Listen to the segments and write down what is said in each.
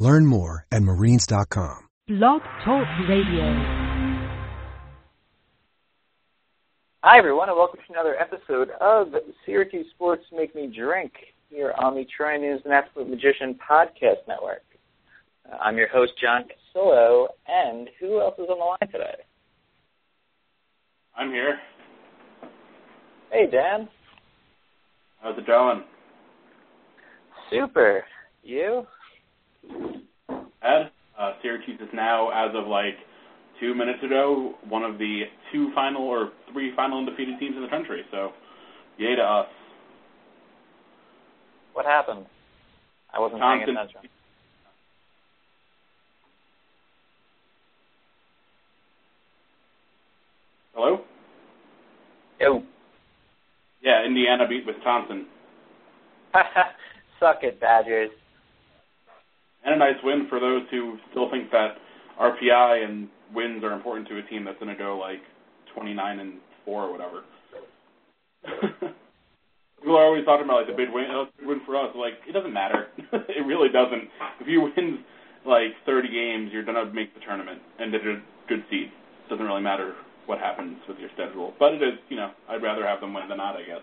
Learn more at marines.com. Blog Talk Radio. Hi, everyone, and welcome to another episode of Syracuse Sports Make Me Drink here on the Troy Nunes Is An Absolute Magician Podcast Network. Uh, I'm your host, John Cassillo, and who else is on the line today? I'm here. Hey, Dan. How's it going? Super. You? Ed, uh, Syracuse is now, as of like two minutes ago, one of the two final or three final undefeated teams in the country. So, yay to us. What happened? I wasn't paying attention. Hello? Yo. Yeah, Indiana beat Wisconsin. Suck it, Badgers. And a nice win for those who still think that RPI and wins are important to a team that's going to go like 29 and 4 or whatever. People are always talking about like the big win, oh, big win for us. Like it doesn't matter. it really doesn't. If you win like 30 games, you're gonna make the tournament and get a good seed. It doesn't really matter what happens with your schedule. But it is, you know, I'd rather have them win than not, I guess.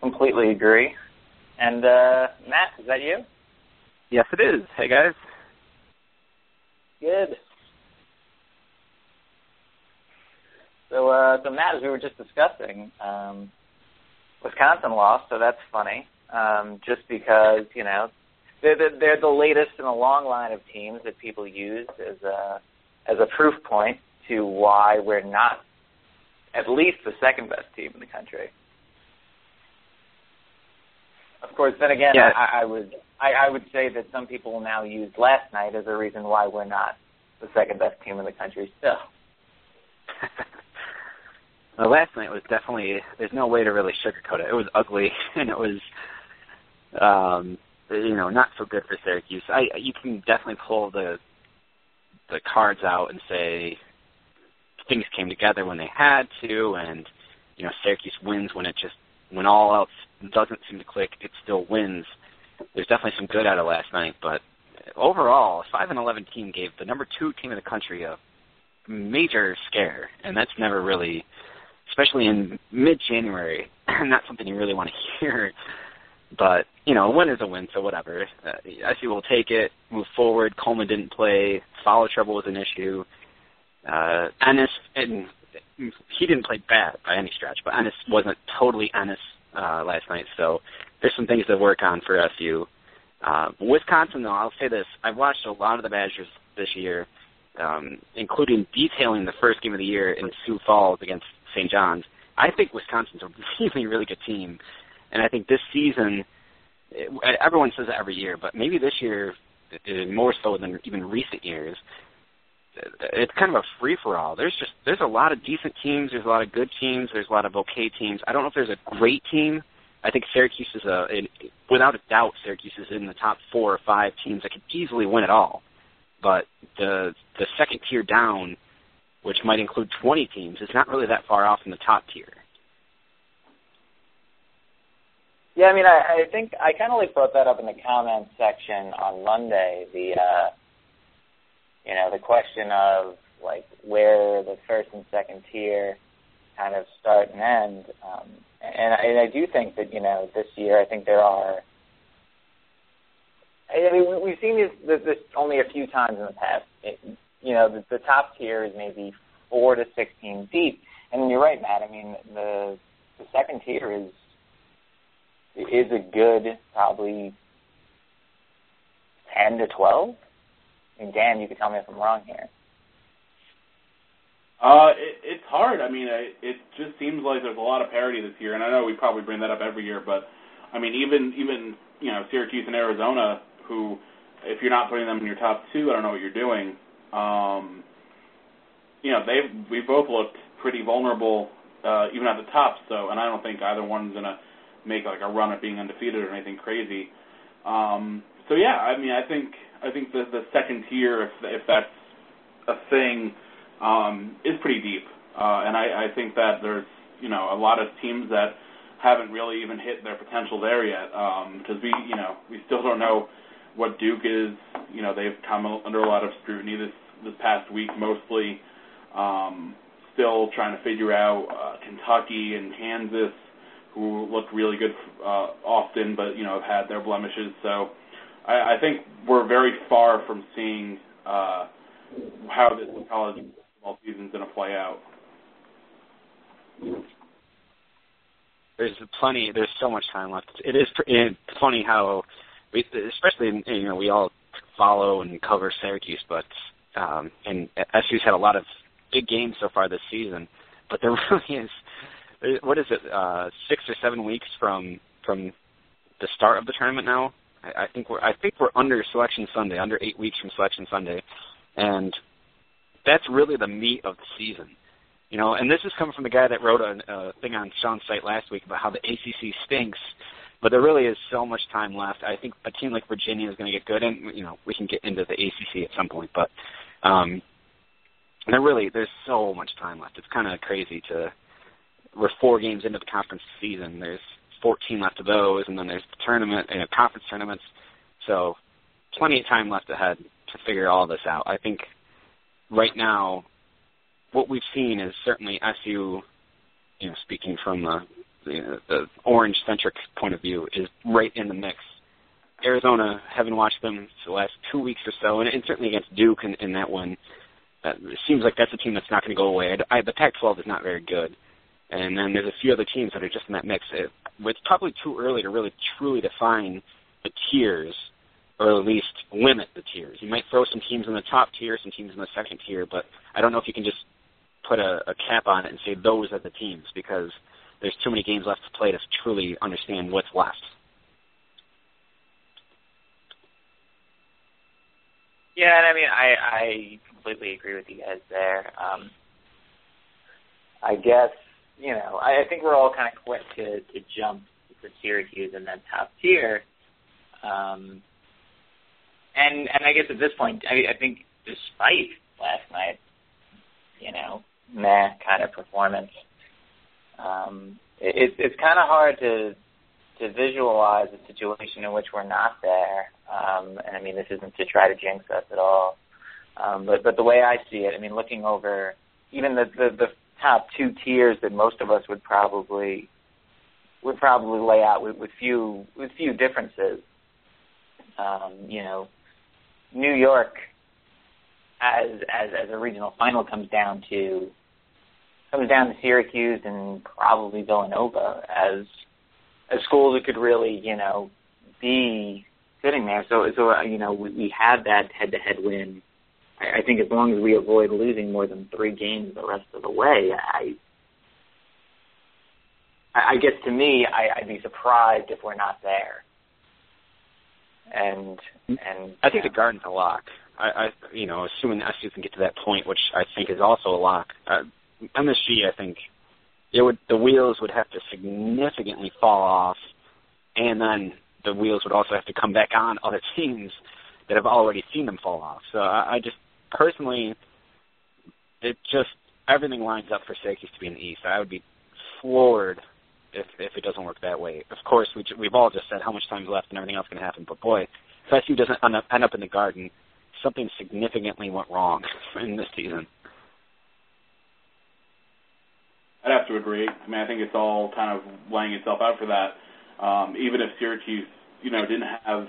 Completely agree. And uh, Matt, is that you? Yes, it is. Hey guys. Good. So, uh, so Matt, as we were just discussing, um, Wisconsin lost, so that's funny. Um, just because you know they're the, they're the latest in a long line of teams that people use as a as a proof point to why we're not at least the second best team in the country. Of course, then again, Yeah. I, I would I, I would say that some people now use last night as a reason why we're not the second best team in the country still. well, last night was definitely. There's no way to really sugarcoat it. It was ugly, and it was, um, you know, not so good for Syracuse. I you can definitely pull the the cards out and say things came together when they had to, and you know, Syracuse wins when it just when all else doesn't seem to click, it still wins. There's definitely some good out of last night, but overall, a five and eleven team gave the number two team in the country a major scare, and that's never really, especially in mid-January, not something you really want to hear. But you know, a win is a win, so whatever. Uh, I see we'll take it, move forward. Coleman didn't play. Foul trouble was an issue. Uh, Ennis and he didn't play bad by any stretch, but Ennis wasn't totally Ennis uh, last night. So there's some things to work on for SU. Uh, Wisconsin, though, I'll say this: I've watched a lot of the Badgers this year, um, including detailing the first game of the year in Sioux Falls against St. John's. I think Wisconsin's a really, really good team, and I think this season, it, everyone says it every year, but maybe this year uh, more so than even recent years. It's kind of a free for all. There's just there's a lot of decent teams. There's a lot of good teams. There's a lot of okay teams. I don't know if there's a great team. I think Syracuse is a, in, without a doubt, Syracuse is in the top four or five teams that could easily win it all. But the the second tier down, which might include 20 teams, is not really that far off from the top tier. Yeah, I mean, I, I think I kind of like brought that up in the comments section on Monday. The uh, you know the question of like where the first and second tier kind of start and end, um, and, I, and I do think that you know this year I think there are. I mean, we- we've seen this, this, this only a few times in the past. It, you know, the, the top tier is maybe four to sixteen deep, and you're right, Matt. I mean, the the second tier is is a good probably ten to twelve. Mean, Dan, you can tell me if I'm wrong here. Uh, it, it's hard. I mean, I, it just seems like there's a lot of parity this year, and I know we probably bring that up every year, but I mean, even even you know Syracuse and Arizona, who if you're not putting them in your top two, I don't know what you're doing. Um, you know, they we both looked pretty vulnerable uh, even at the top. So, and I don't think either one's gonna make like a run at being undefeated or anything crazy. Um, so yeah, I mean, I think I think the the second tier, if if that's a thing, um, is pretty deep, uh, and I, I think that there's you know a lot of teams that haven't really even hit their potential there yet because um, we you know we still don't know what Duke is. You know they've come under a lot of scrutiny this this past week mostly. Um, still trying to figure out uh, Kentucky and Kansas, who look really good uh, often, but you know have had their blemishes. So I, I think we're very far from seeing uh, how this college football season is going to play out. There's plenty. There's so much time left. It is it's funny how, we, especially you know, we all follow and cover Syracuse, but um, and SU's had a lot of big games so far this season, but there really is. What is it? Uh, six or seven weeks from from the start of the tournament now. I, think we're I think we're under Selection Sunday, under eight weeks from Selection Sunday, and that's really the meat of the season. You know, and this is coming from the guy that wrote a, a thing on Sean's site last week about how the ACC stinks, but there really is so much time left. I think a team like Virginia is going to get good, and you know, we can get into the ACC at some point, but um, there really there's so much time left. It's kind of crazy to we're four games into the conference season. There's 14 left of those, and then there's the tournament and conference tournaments. So plenty of time left ahead to figure all this out. I think right now what we've seen is certainly SU, you know, speaking from the the, the orange centric point of view, is right in the mix. Arizona, having watched them the last two weeks or so, and, and certainly against Duke in, in that one, uh, it seems like that's a team that's not going to go away. I, the Pac-12 is not very good, and then there's a few other teams that are just in that mix. It, it's probably too early to really truly define the tiers, or at least limit the tiers. You might throw some teams in the top tier, some teams in the second tier, but I don't know if you can just put a, a cap on it and say those are the teams because there's too many games left to play to truly understand what's left. Yeah, and I mean, I I completely agree with you guys there. Um, I guess you know, I, I think we're all kind of quick to to jump to Syracuse and then top tier. Um, and and I guess at this point, I, I think despite last night, you know, meh kind of performance, um, it, it's kind of hard to to visualize a situation in which we're not there. Um, and I mean, this isn't to try to jinx us at all. Um, but but the way I see it, I mean, looking over even the, the the top two tiers that most of us would probably would probably lay out with, with few with few differences. Um, you know, New York as as as a regional final comes down to comes down to Syracuse and probably Villanova as as schools that could really you know be sitting there. So so uh, you know we, we had that head to head win I, I think as long as we avoid losing more than three games the rest of the way, I I guess to me, I, I'd be surprised if we're not there. And and I think yeah. the Garden's a lock. I, I you know, assuming SU can get to that point, which I think is also a lock. Uh, MSG, I think it would the wheels would have to significantly fall off, and then the wheels would also have to come back on other teams that have already seen them fall off. So I, I just personally, it just everything lines up for Syracuse to be in the East. I would be floored if if it doesn't work that way. Of course, we we've all just said how much time's left and everything else can happen. But boy, if SU doesn't end up, end up in the Garden, something significantly went wrong in this season. I'd have to agree. I mean, I think it's all kind of laying itself out for that. Um, even if Syracuse, you know, didn't have,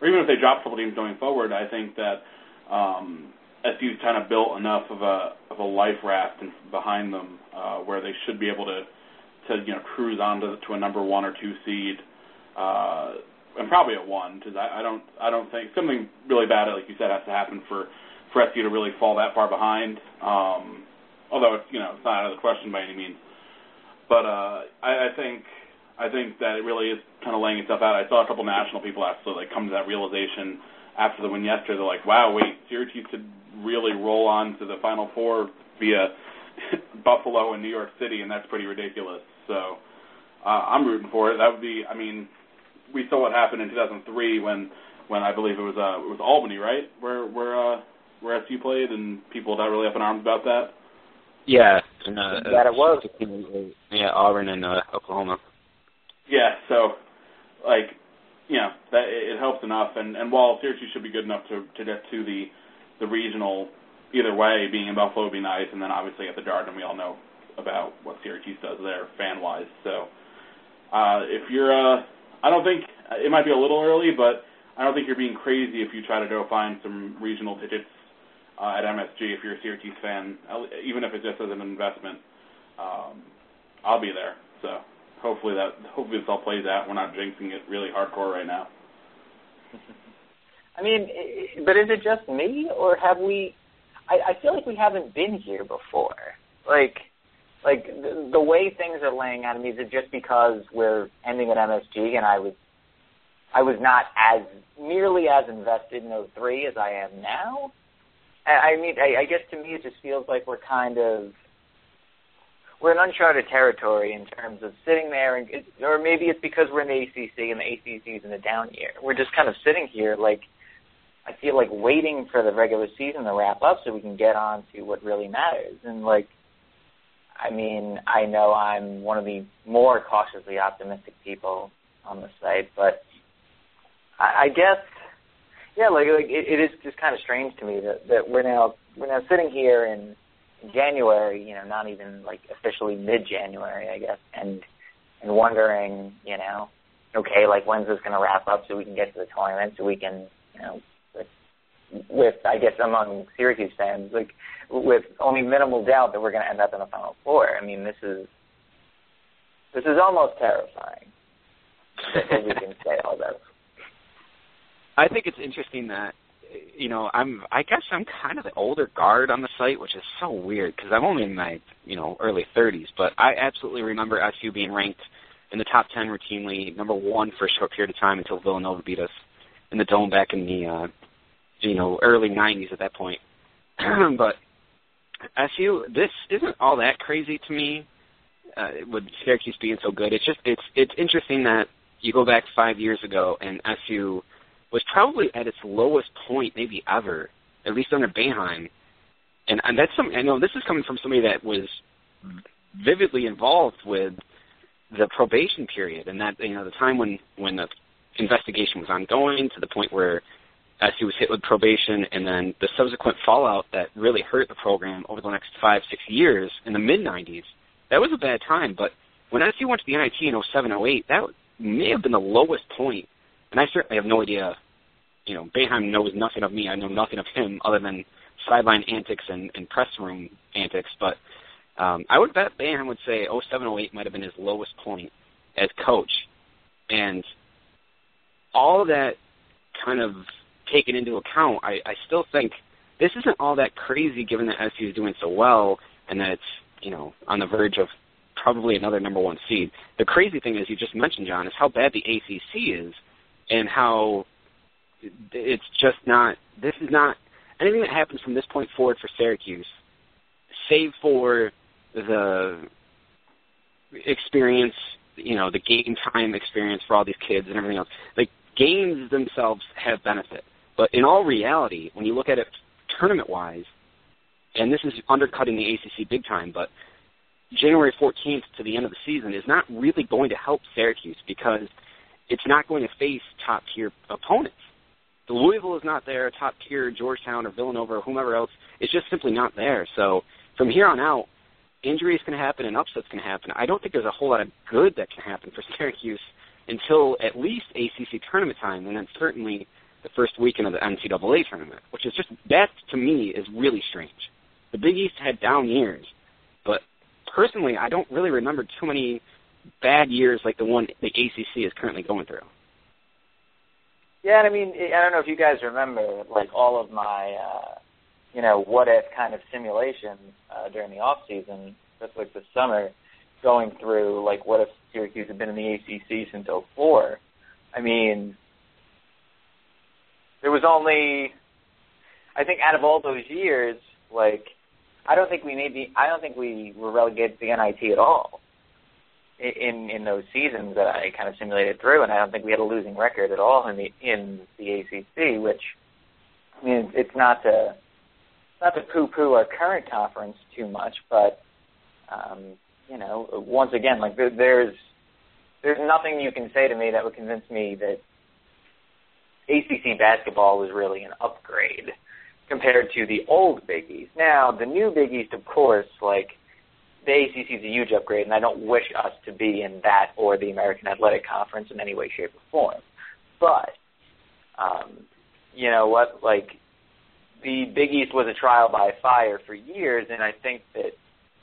or even if they dropped a couple teams going forward, I think that um, SU's kind of built enough of a of a life raft in, behind them uh, where they should be able to to you know cruise on to, to a number one or two seed, uh, and probably a one because I, I don't I don't think something really bad like you said has to happen for for SU to really fall that far behind. Um, although it's you know it's not out of the question by any means, but uh, I, I think I think that it really is kind of laying itself out. I saw a couple national people actually like come to that realization after the win yesterday, they're like, wow, wait, Syracuse could really roll on to the Final Four via Buffalo and New York City, and that's pretty ridiculous. So uh, I'm rooting for it. That would be, I mean, we saw what happened in 2003 when when I believe it was uh it was Albany, right, where where uh where SU played, and people got really up in arms about that. Yeah, and uh, that it was. Yeah, Auburn and uh, Oklahoma. Yeah, so like you know that it helps enough, and and while Syracuse should be good enough to to get to the the regional either way, being in Buffalo would be nice, and then obviously at the Garden we all know about what Syracuse does there fan wise. So uh, if you're uh, I don't think it might be a little early, but I don't think you're being crazy if you try to go find some regional tickets uh, at MSG if you're a Syracuse fan, even if it's just as an investment. Um, I'll be there. So hopefully that hopefully this all plays out. We're not jinxing it really hardcore right now. I mean, but is it just me, or have we? I, I feel like we haven't been here before. Like, like the, the way things are laying out. I mean, is it just because we're ending at MSG, and I was, I was not as nearly as invested in 03 as I am now. I, I mean, I, I guess to me, it just feels like we're kind of we're in uncharted territory in terms of sitting there, and or maybe it's because we're in the ACC and the ACC is in a down year. We're just kind of sitting here, like I feel like waiting for the regular season to wrap up so we can get on to what really matters. And like, I mean, I know I'm one of the more cautiously optimistic people on the site, but I, I guess, yeah, like like it, it is just kind of strange to me that that we're now we're now sitting here and January, you know, not even like officially mid-January, I guess, and and wondering, you know, okay, like when's this going to wrap up so we can get to the tournament, so we can, you know, with, I guess among Syracuse fans, like with only minimal doubt that we're going to end up in the Final Four. I mean, this is this is almost terrifying. that we can say all this. I think it's interesting that you know, I'm I guess I'm kind of the older guard on the site, which is so weird because I'm only in my you know early 30s, but I absolutely remember SU being ranked in the top 10 routinely, number one for a short period of time until Villanova beat us in the dome back in the uh, you know early 90s at that point. but SU, this isn't all that crazy to me. Uh, with Syracuse being so good, it's just it's it's interesting that you go back five years ago and SU was probably at its lowest point maybe ever, at least under Boeheim. And, and that's some. I know this is coming from somebody that was vividly involved with the probation period, and that you know the time when when the investigation was ongoing to the point where SU was hit with probation, and then the subsequent fallout that really hurt the program over the next five six years in the mid '90s. That was a bad time, but when SU went to the NIT in 07, 08, that may have been the lowest point. and I certainly have no idea. You know, Boeheim knows nothing of me. I know nothing of him other than sideline antics and, and press room antics. But um, I would bet Boeheim would say 0708 might have been his lowest point as coach. And all that kind of taken into account, I, I still think this isn't all that crazy given that SU is doing so well and that it's, you know, on the verge of probably another number one seed. The crazy thing is, you just mentioned, John, is how bad the ACC is and how it's just not. This is not anything that happens from this point forward for Syracuse, save for the experience, you know, the game time experience for all these kids and everything else. Like games themselves have benefit, but in all reality, when you look at it tournament wise, and this is undercutting the ACC big time, but January 14th to the end of the season is not really going to help Syracuse because it's not going to face top tier opponents. The Louisville is not there, top tier Georgetown or Villanova or whomever else. It's just simply not there. So from here on out, injuries can happen and upsets can happen. I don't think there's a whole lot of good that can happen for Syracuse until at least ACC tournament time, and then certainly the first weekend of the NCAA tournament, which is just that to me is really strange. The Big East had down years, but personally, I don't really remember too many bad years like the one the ACC is currently going through. Yeah, and I mean, I don't know if you guys remember, like all of my, uh, you know, what if kind of simulations uh, during the off season, just like the summer, going through like what if Syracuse had been in the ACC since '04. I mean, there was only, I think, out of all those years, like, I don't think we made the, I don't think we were relegated to the NIT at all in in those seasons that I kind of simulated through, and I don't think we had a losing record at all in the in the ACC. Which I mean, it's not to not to poo-poo our current conference too much, but um, you know, once again, like there, there's there's nothing you can say to me that would convince me that ACC basketball was really an upgrade compared to the old Big East. Now, the new Big East, of course, like the ACC is a huge upgrade, and I don't wish us to be in that or the American Athletic Conference in any way, shape, or form. But, um, you know what? Like, the Big East was a trial by fire for years, and I think that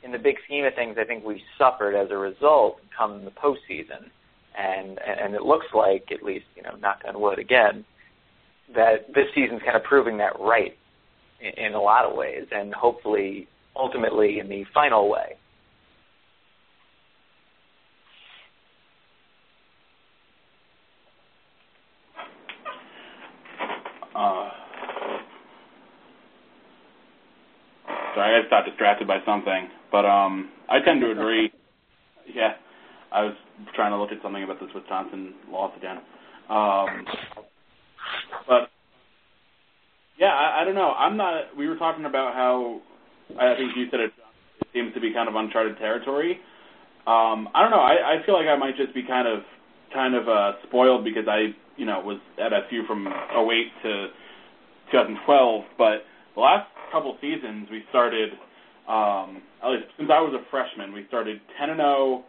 in the big scheme of things, I think we suffered as a result come the postseason. And and it looks like, at least, you know, knock on wood again, that this season's kind of proving that right in, in a lot of ways, and hopefully, ultimately, in the final way. Uh, sorry, I just got distracted by something, but um, I tend to agree. Yeah, I was trying to look at something about this Wisconsin loss again. Um, but yeah, I, I don't know. I'm not. We were talking about how I think you said it, it seems to be kind of uncharted territory. Um, I don't know. I, I feel like I might just be kind of kind of uh, spoiled because I you know was at SU from 08 to 2012, but the last couple seasons we started. Um, at least since I was a freshman, we started 10 and 0,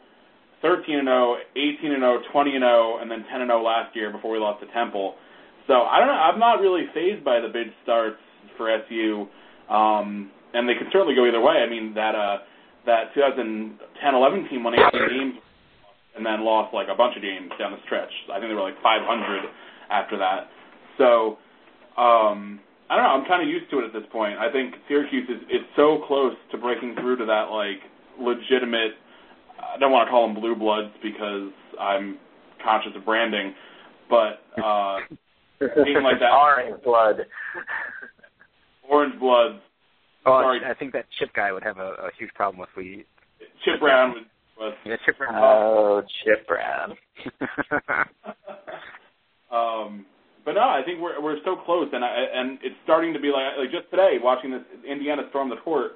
13 and 0, 18 and 0, 20 and 0, and then 10 and 0 last year before we lost to Temple. So I don't know. I'm not really phased by the bid starts for SU, um, and they could certainly go either way. I mean that uh, that 2010-11 team won 18 games and then lost like a bunch of games down the stretch. I think they were like 500 after that. So um, I don't know. I'm kind of used to it at this point. I think Syracuse is is so close to breaking through to that like legitimate. I don't want to call them blue bloods because I'm conscious of branding, but uh, being like that orange blood. orange blood. Oh, Sorry. I think that Chip guy would have a, a huge problem if we. Chip Brown would. was Yeah, Chip Brown. Oh, Chip Brown. um, but no, I think we're we're so close, and I, and it's starting to be like like just today watching this Indiana storm the court,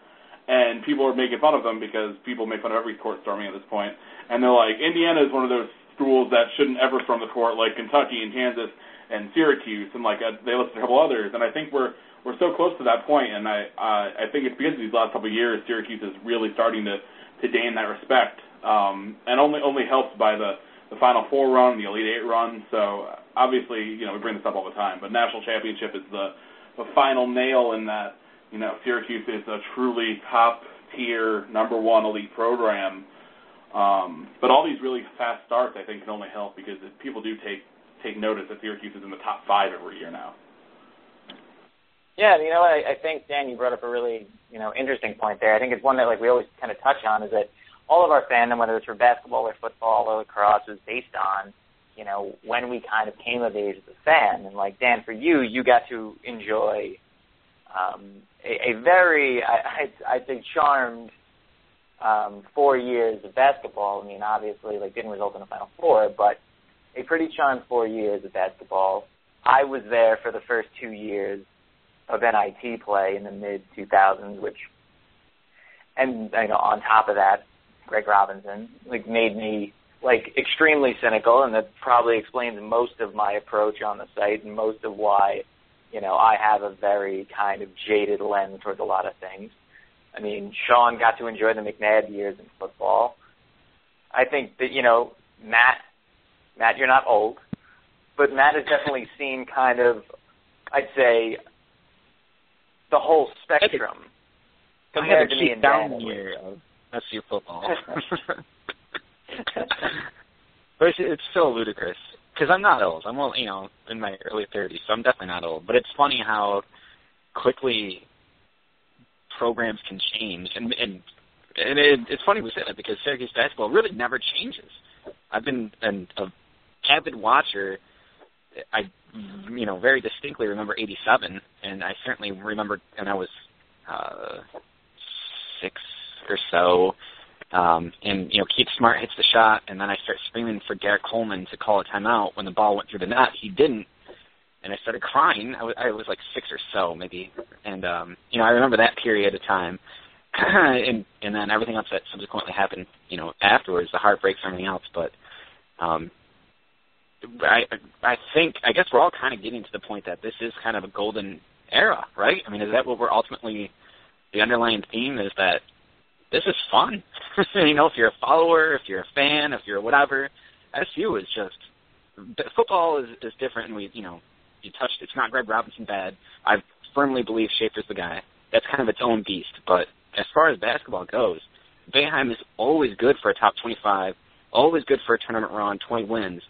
and people are making fun of them because people make fun of every court storming at this point, and they're like Indiana is one of those schools that shouldn't ever storm the court like Kentucky and Kansas and Syracuse, and like uh, they listed a couple others, and I think we're we're so close to that point, and I uh, I think it's because of these last couple of years Syracuse is really starting to to gain that respect, um, and only only helped by the the Final Four run, the Elite Eight run. So obviously, you know, we bring this up all the time, but national championship is the the final nail in that. You know, Syracuse is a truly top tier number one elite program. Um, but all these really fast starts, I think, can only help because if people do take take notice that Syracuse is in the top five every year now. Yeah, you know, I, I think Dan, you brought up a really you know interesting point there. I think it's one that like we always kind of touch on is that all of our fandom, whether it's for basketball or football or lacrosse, is based on you know when we kind of came of age as a fan. And like Dan, for you, you got to enjoy um, a, a very, I, I'd, I'd say, charmed um, four years of basketball. I mean, obviously, like didn't result in a Final Four, but a pretty charmed four years of basketball. I was there for the first two years of NIT play in the mid 2000s, which, and you know, on top of that, Greg Robinson like made me like extremely cynical, and that probably explains most of my approach on the site and most of why, you know, I have a very kind of jaded lens towards a lot of things. I mean, Sean got to enjoy the McNabb years in football. I think that you know, Matt, Matt, you're not old, but Matt has definitely seen kind of, I'd say, the whole spectrum I had a to me and down year of SU football. but it's, it's still ludicrous because I'm not old. I'm well, you know, in my early 30s, so I'm definitely not old. But it's funny how quickly programs can change, and and and it, it's funny we say that because Syracuse basketball really never changes. I've been an a avid watcher I, you know, very distinctly remember '87, and I certainly remember, and I was uh, six or so. Um, and you know, Keith Smart hits the shot, and then I start screaming for Derrick Coleman to call a timeout when the ball went through the net. He didn't, and I started crying. I was, I was like six or so, maybe, and um, you know, I remember that period of time, and and then everything else that subsequently happened, you know, afterwards, the heartbreaks everything else. But um, I I think I guess we're all kind of getting to the point that this is kind of a golden era, right? I mean, is that what we're ultimately the underlying theme is that this is fun. you know, if you're a follower, if you're a fan, if you're whatever, SU is just football is is different, and we you know you touched it's not Greg Robinson bad. I firmly believe Shafer's the guy. That's kind of its own beast. But as far as basketball goes, Boeheim is always good for a top 25, always good for a tournament run, 20 wins.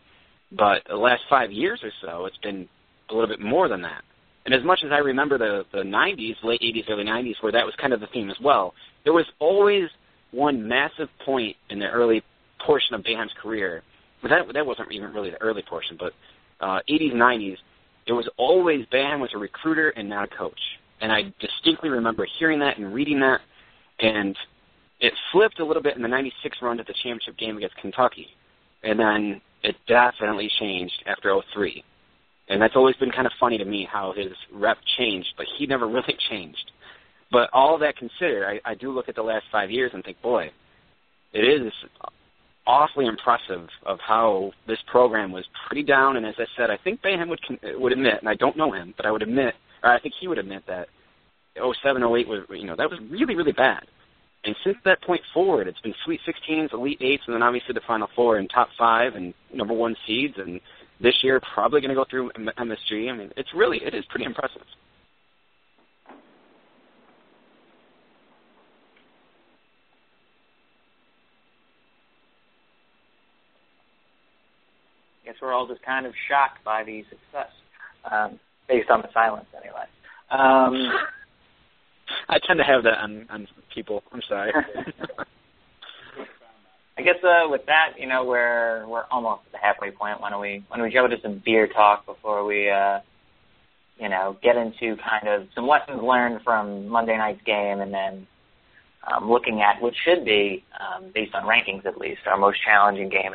But the last five years or so, it's been a little bit more than that. And as much as I remember the the 90s, late 80s, early 90s, where that was kind of the theme as well, there was always one massive point in the early portion of Boeheim's career. But that that wasn't even really the early portion, but uh, 80s, 90s. It was always Boeheim was a recruiter and not a coach. And I distinctly remember hearing that and reading that, and it flipped a little bit in the '96 run to the championship game against Kentucky, and then it definitely changed after '03. And that's always been kind of funny to me how his rep changed, but he never really changed. But all that considered, I, I do look at the last five years and think, boy, it is awfully impressive of how this program was pretty down. And as I said, I think Boeheim would would admit, and I don't know him, but I would admit, or I think he would admit that 07, 08 was, you know, that was really, really bad. And since that point forward, it's been Sweet 16s, Elite Eights, and then obviously the Final Four and top five and number one seeds. And this year, probably going to go through MSG. I mean, it's really, it is pretty impressive. I guess we're all just kind of shocked by the success, um, based on the silence, anyway. Um, I tend to have that on, on people. I'm sorry. I guess uh, with that, you know, we're we're almost at the halfway point. Why don't we why don't we go to some beer talk before we, uh, you know, get into kind of some lessons learned from Monday night's game, and then um, looking at what should be, um, based on rankings at least, our most challenging game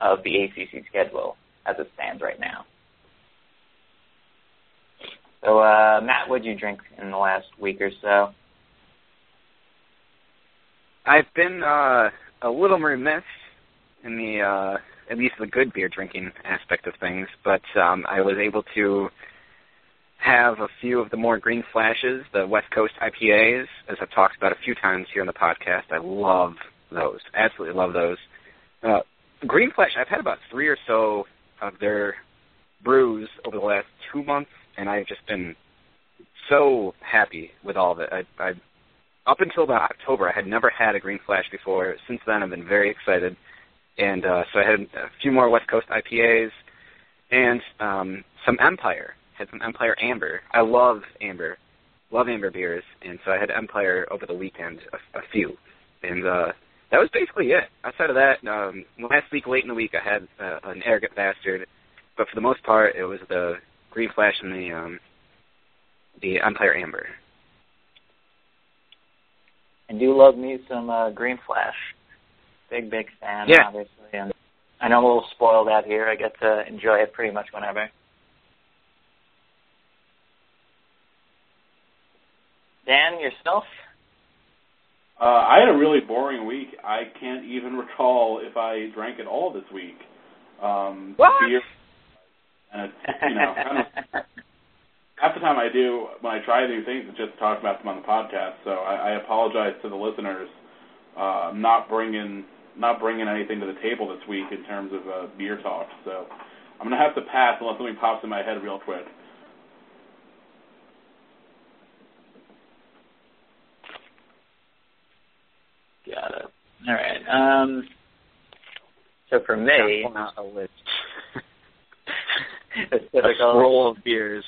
of the ACC schedule as it stands right now. So, uh, Matt, what did you drink in the last week or so? I've been uh, a little remiss in the uh, at least the good beer drinking aspect of things, but um, I was able to have a few of the more green flashes, the West Coast IPAs, as I've talked about a few times here on the podcast. I love those, absolutely love those. Uh, green Flash, I've had about three or so of their brews over the last two months, and I've just been so happy with all of it. I, I up until about October, I had never had a Green Flash before. Since then, I've been very excited, and uh, so I had a few more West Coast IPAs and um, some Empire. Had some Empire Amber. I love Amber, love Amber beers, and so I had Empire over the weekend, a, a few, and uh, that was basically it. Outside of that, um, last week, late in the week, I had uh, an arrogant bastard, but for the most part, it was the Green Flash and the um, the Empire Amber. I do love me some uh, Green Flash. Big, big fan, yeah. obviously. And I know I'm a little spoiled out here. I get to enjoy it pretty much whenever. Dan, yourself? Uh, I had a really boring week. I can't even recall if I drank at all this week. Um, what? Beer, and it's, you know, kind of, half the time I do when I try new things, it's just to talk about them on the podcast. So I, I apologize to the listeners. Uh, not bringing not bringing anything to the table this week in terms of uh, beer talk. So I'm gonna have to pass unless something pops in my head real quick. Got it. All right. Um, so for me, out a list. A a typical. roll of beers.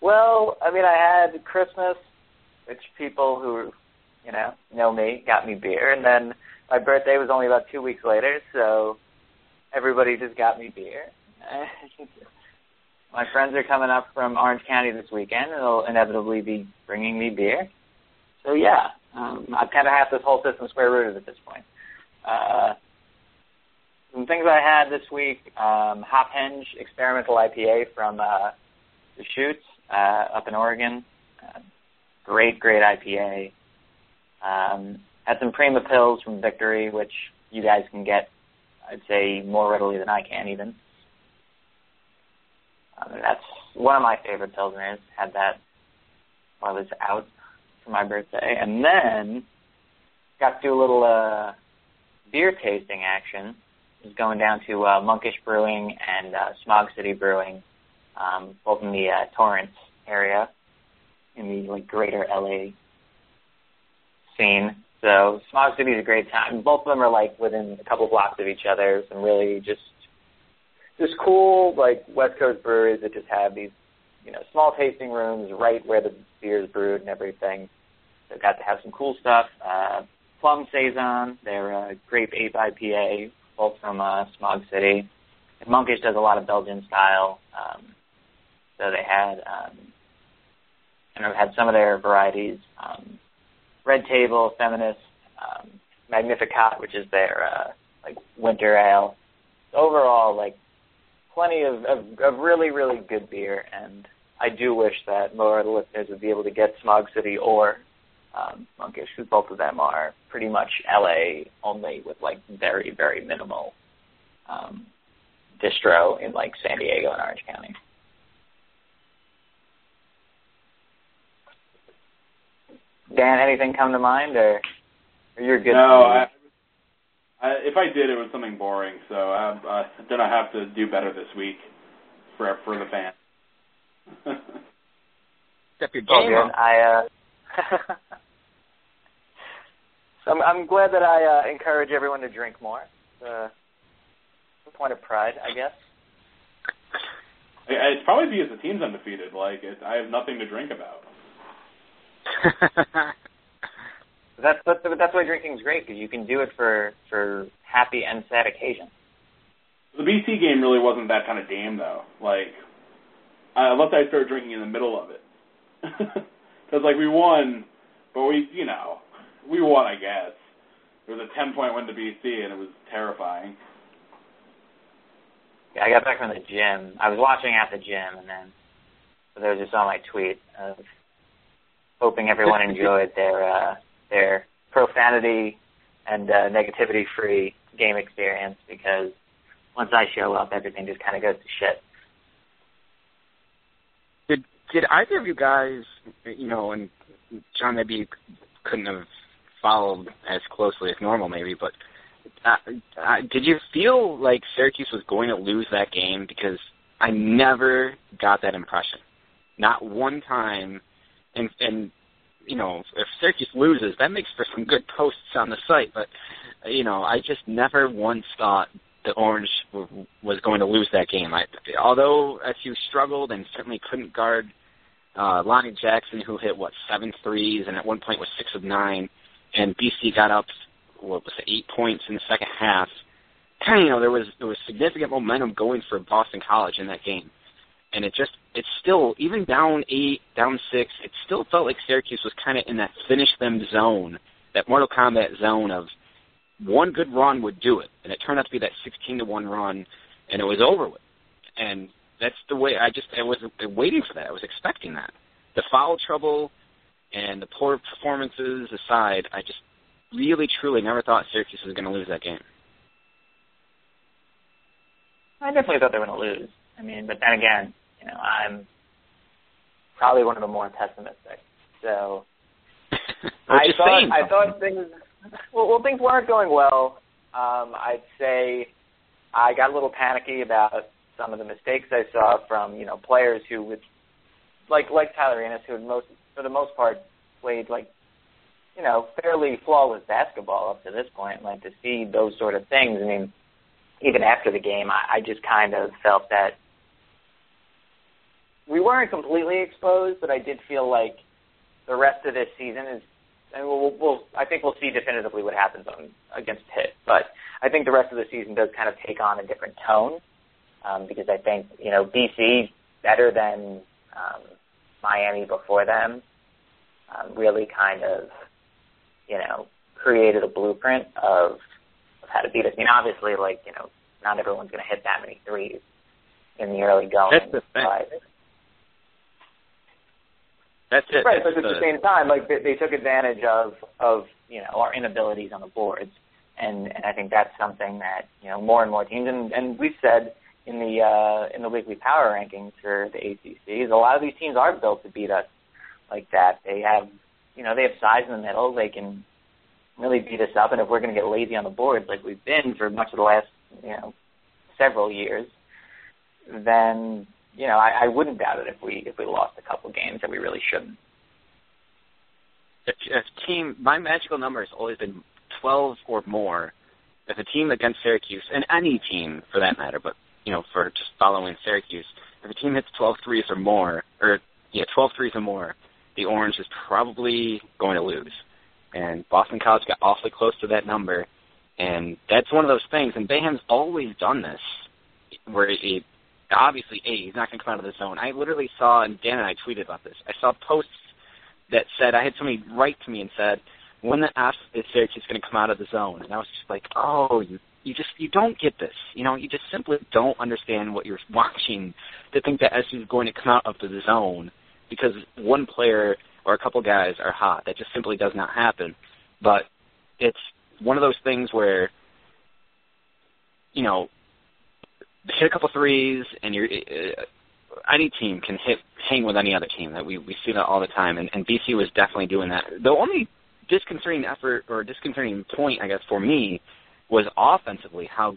Well, I mean, I had Christmas, which people who, you know, know me got me beer, and then my birthday was only about two weeks later, so everybody just got me beer. my friends are coming up from Orange County this weekend, and they'll inevitably be bringing me beer. So yeah, um, I've kind of had this whole system square rooted at this point. Uh, some things I had this week: um, Hop Henge Experimental IPA from uh, the Shoots uh, up in Oregon. Uh, great, great IPA. Um, had some Prima Pils from Victory, which you guys can get, I'd say, more readily than I can even. Um, that's one of my favorite pilsners. Had that while I was out for my birthday, and then got to do a little uh, beer tasting action. Was going down to uh, Monkish Brewing and uh, Smog City Brewing, um, both in the uh, Torrance area, in the like greater LA scene. So Smog City is a great time. Both of them are like within a couple blocks of each other. Some really just just cool like West Coast breweries that just have these you know small tasting rooms right where the beer is brewed and everything. So got to have some cool stuff. Uh, Plum Saison, their uh, grape ape IPA, both from uh, Smog City. And Monkish does a lot of Belgian style. Um, so they had, um, and I've had some of their varieties. Um, Red Table, Feminist, um, Magnificat, which is their uh, like winter ale. Overall, like plenty of, of, of really, really good beer, and I do wish that more of the listeners would be able to get Smog City or um, Monkish, because both of them are pretty much LA only with like very, very minimal um, distro in like San Diego and Orange County. Dan, anything come to mind, or, or you're good? No, I, I, if I did, it was something boring. So I, I then I have to do better this week for for the fans. Step your game good. up. I uh, so I'm, I'm glad that I uh, encourage everyone to drink more. Uh, a point of pride, I guess. I, I- it's probably because the team's undefeated. Like it, I have nothing to drink about. That's that's that's why drinking is great because you can do it for for happy and sad occasions. The BC game really wasn't that kind of game though. Like I left I started drinking in the middle of it because like we won, but we you know we won I guess. It was a ten point win to BC and it was terrifying. Yeah, I got back from the gym. I was watching at the gym, and then so there was just on my tweet of hoping everyone enjoyed their uh, their profanity and uh, negativity free game experience because once I show up, everything just kind of goes to shit. Did did either of you guys, you know, and John maybe you couldn't have followed as closely as normal, maybe, but uh, uh, did you feel like Syracuse was going to lose that game? Because I never got that impression, not one time. And and you know, if Syracuse loses, that makes for some good posts on the site. But you know, I just never once thought the Orange w- was going to lose that game. I, although SU struggled and certainly couldn't guard uh, Lonnie Jackson, who hit what seven threes and at one point was six of nine, and BC got up what was it, eight points in the second half. Kind of, you know, there was there was significant momentum going for Boston College in that game, and it just it's still even down eight, down six. It still felt like Syracuse was kind of in that finish them zone, that Mortal Kombat zone of one good run would do it, and it turned out to be that sixteen to one run, and it was over with. And that's the way I just I was waiting for that. I was expecting that. The foul trouble and the poor performances aside, I just really truly never thought Syracuse was going to lose that game. I definitely thought they were going to lose. I mean, but then again, you know, I'm probably one of the more pessimistic. So I thought saying I thought things well, well things weren't going well. Um, I'd say I got a little panicky about some of the mistakes I saw from you know players who would like like Tyler Ennis who had most for the most part played like you know fairly flawless basketball up to this point. Like to see those sort of things. I mean, even after the game, I, I just kind of felt that we weren't completely exposed, but I did feel like the rest of this season is, and we'll, we'll I think we'll see definitively what happens on against Pitt, but I think the rest of the season does kind of take on a different tone. um, because I think you know BC better than um, Miami before them um, really kind of you know created a blueprint of, of how to beat us. I mean, obviously, like you know, not everyone's going to hit that many threes in the early going. That's the thing. But, That's it. right, That's but at the the- same time, like they, they took advantage of of you know our inabilities on the boards, and and I think that's something that you know more and more teams and and we've said in the uh, in the weekly power rankings for the ACC, a lot of these teams are built to beat us like that. They have you know they have size in the middle, they can really beat us up, and if we're going to get lazy on the boards like we've been for much of the last you know several years, then you know, I, I wouldn't doubt it if we if we lost a couple games that we really shouldn't. if a team, my magical number has always been 12 or more. If a team against Syracuse, and any team for that matter, but you know, for just following Syracuse, if a team hits 12 threes or more, or yeah, 12 threes or more, the Orange is probably going to lose. And Boston College got awfully close to that number, and that's one of those things. And Boeheim's always done this, where he obviously, a he's not going to come out of the zone. I literally saw, and Dan and I tweeted about this. I saw posts that said I had somebody write to me and said, "When the F is Syracuse going to come out of the zone?" And I was just like, "Oh, you you just you don't get this. You know, you just simply don't understand what you're watching to think that SU is going to come out of the zone because one player or a couple guys are hot. That just simply does not happen. But it's one of those things where you know hit a couple threes and you're uh, any team can hit hang with any other team. That we we see that all the time, and, and BC was definitely doing that. The only disconcerting effort or disconcerting point, I guess, for me was offensively how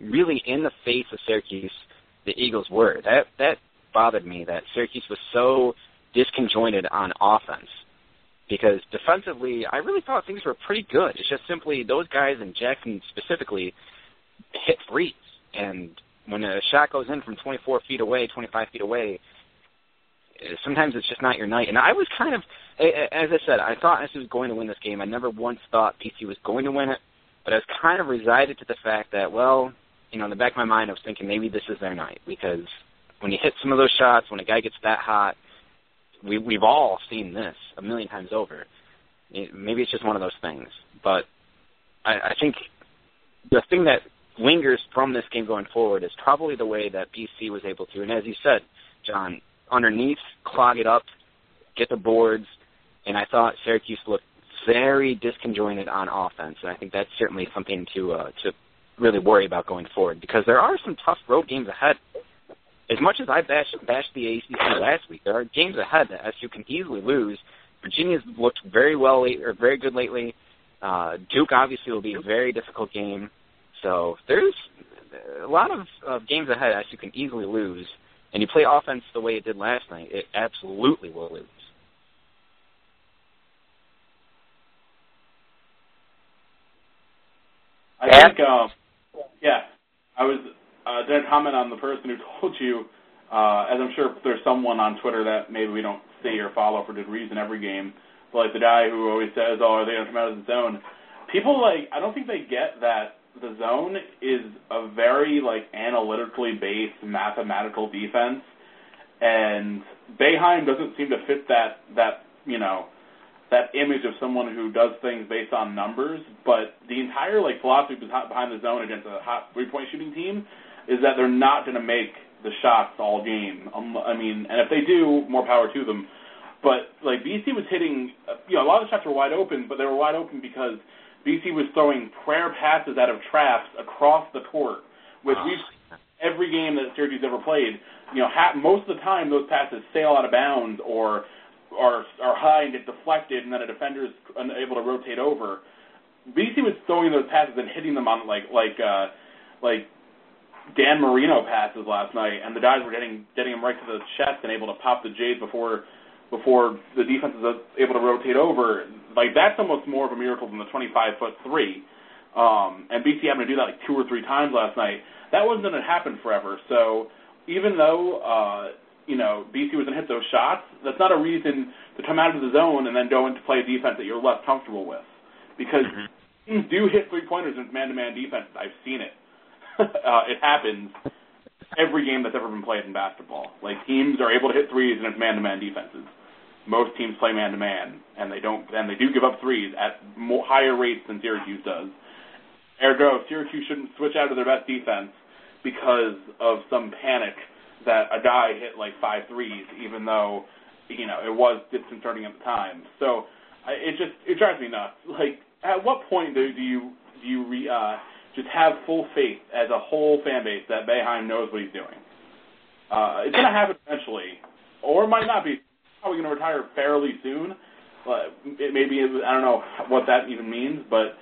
really in the face of Syracuse the Eagles were. That that bothered me that Syracuse was so disconjointed on offense. Because defensively, I really thought things were pretty good. It's just simply those guys and Jackson specifically hit threes, and when a shot goes in from 24 feet away, 25 feet away, sometimes it's just not your night. And I was kind of, as I said, I thought SU was going to win this game. I never once thought BC was going to win it, but I was kind of resided to the fact that, well, you know, in the back of my mind, I was thinking maybe this is their night because when you hit some of those shots, when a guy gets that hot, we we've all seen this a million times over. Maybe it's just one of those things, but I, I think the thing that lingers from this game going forward is probably the way that BC was able to, and as you said, John, underneath, clog it up, get the boards, and I thought Syracuse looked very disconjointed on offense, and I think that's certainly something to uh, to really worry about going forward because there are some tough road games ahead. As much as I bashed, bashed the ACC last week, there are games ahead that SU can easily lose. Virginia's looked very well late, or very good lately. Uh, Duke obviously will be a very difficult game. So there's a lot of, of games ahead that SU can easily lose. And you play offense the way it did last night, it absolutely will lose. I Yeah? think, um, yeah, I was uh, going to comment on the person who told you, uh, as I'm sure there's someone on Twitter that maybe we don't see or follow for good reason every game, but like the guy who always says, "Oh, are they going to come out of the zone?" People like, I don't think they get that the zone is a very like analytically based mathematical defense, and Boeheim doesn't seem to fit that that you know that image of someone who does things based on numbers, but the entire like philosophy behind the zone against a hot three point shooting team is that they're not going to make the shots all game. Um, I mean, and if they do, more power to them. But like BC was hitting, you know, a lot of the shots were wide open, but they were wide open because BC was throwing prayer passes out of traps across the court, which Oh. we've every game that Syracuse ever played. You know, ha- most of the time those passes sail out of bounds or are are high and get deflected, and then a defender is unable to rotate over. BC was throwing those passes and hitting them on like like uh, like Dan Marino passes last night, and the guys were getting getting him right to the chest and able to pop the J's before before the defense is able to rotate over. Like that's almost more of a miracle than the 25 foot three. Um, and BC having to do that like two or three times last night. That wasn't going to happen forever. So even though uh, you know BC was going to hit those shots, that's not a reason to come out of the zone and then go into play a defense that you're less comfortable with. Because Mhm. teams do hit three pointers in man to man defense. I've seen it. uh, it happens. every game that's ever been played in basketball. Like teams are able to hit threes and it's man-to-man defenses. Most teams play man-to-man, and they don't, and they do give up threes at more higher rates than Syracuse does. Ergo, Syracuse shouldn't switch out of their best defense because of some panic that a guy hit like five threes, even though you know it was disconcerting at the time. So it just it drives me nuts. Like, at what point do, do you do you re, uh, just have full faith as a whole fan base that Boeheim knows what he's doing? Uh, it's to happen eventually, or it might not be. Probably to retire fairly soon. But it maybe I don't know what that even means, but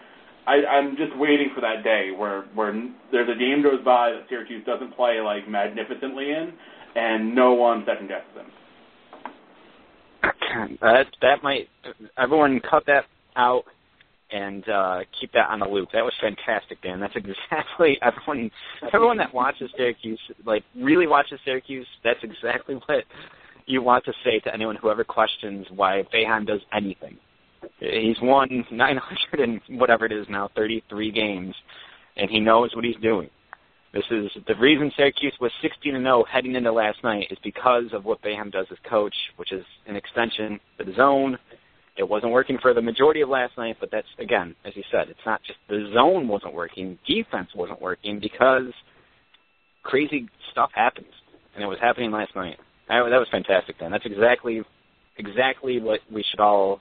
I, I'm just waiting for that day where where there's a game goes by that Syracuse doesn't play like magnificently in, and no one second guesses them. That that might everyone cut that out and uh, keep that on the loop. That was fantastic, Dan. That's exactly everyone everyone that watches Syracuse, like really watches Syracuse. That's exactly what you want to say to anyone who ever questions why Boeheim does anything. He's won 900 and whatever it is now, 33 games, and he knows what he's doing. This is the reason Syracuse was 16 and 0 heading into last night is because of what Boeheim does as coach, which is an extension to the zone. It wasn't working for the majority of last night, but that's again, as you said, it's not just the zone wasn't working, defense wasn't working because crazy stuff happens, and it was happening last night. That was fantastic. Then that's exactly exactly what we should all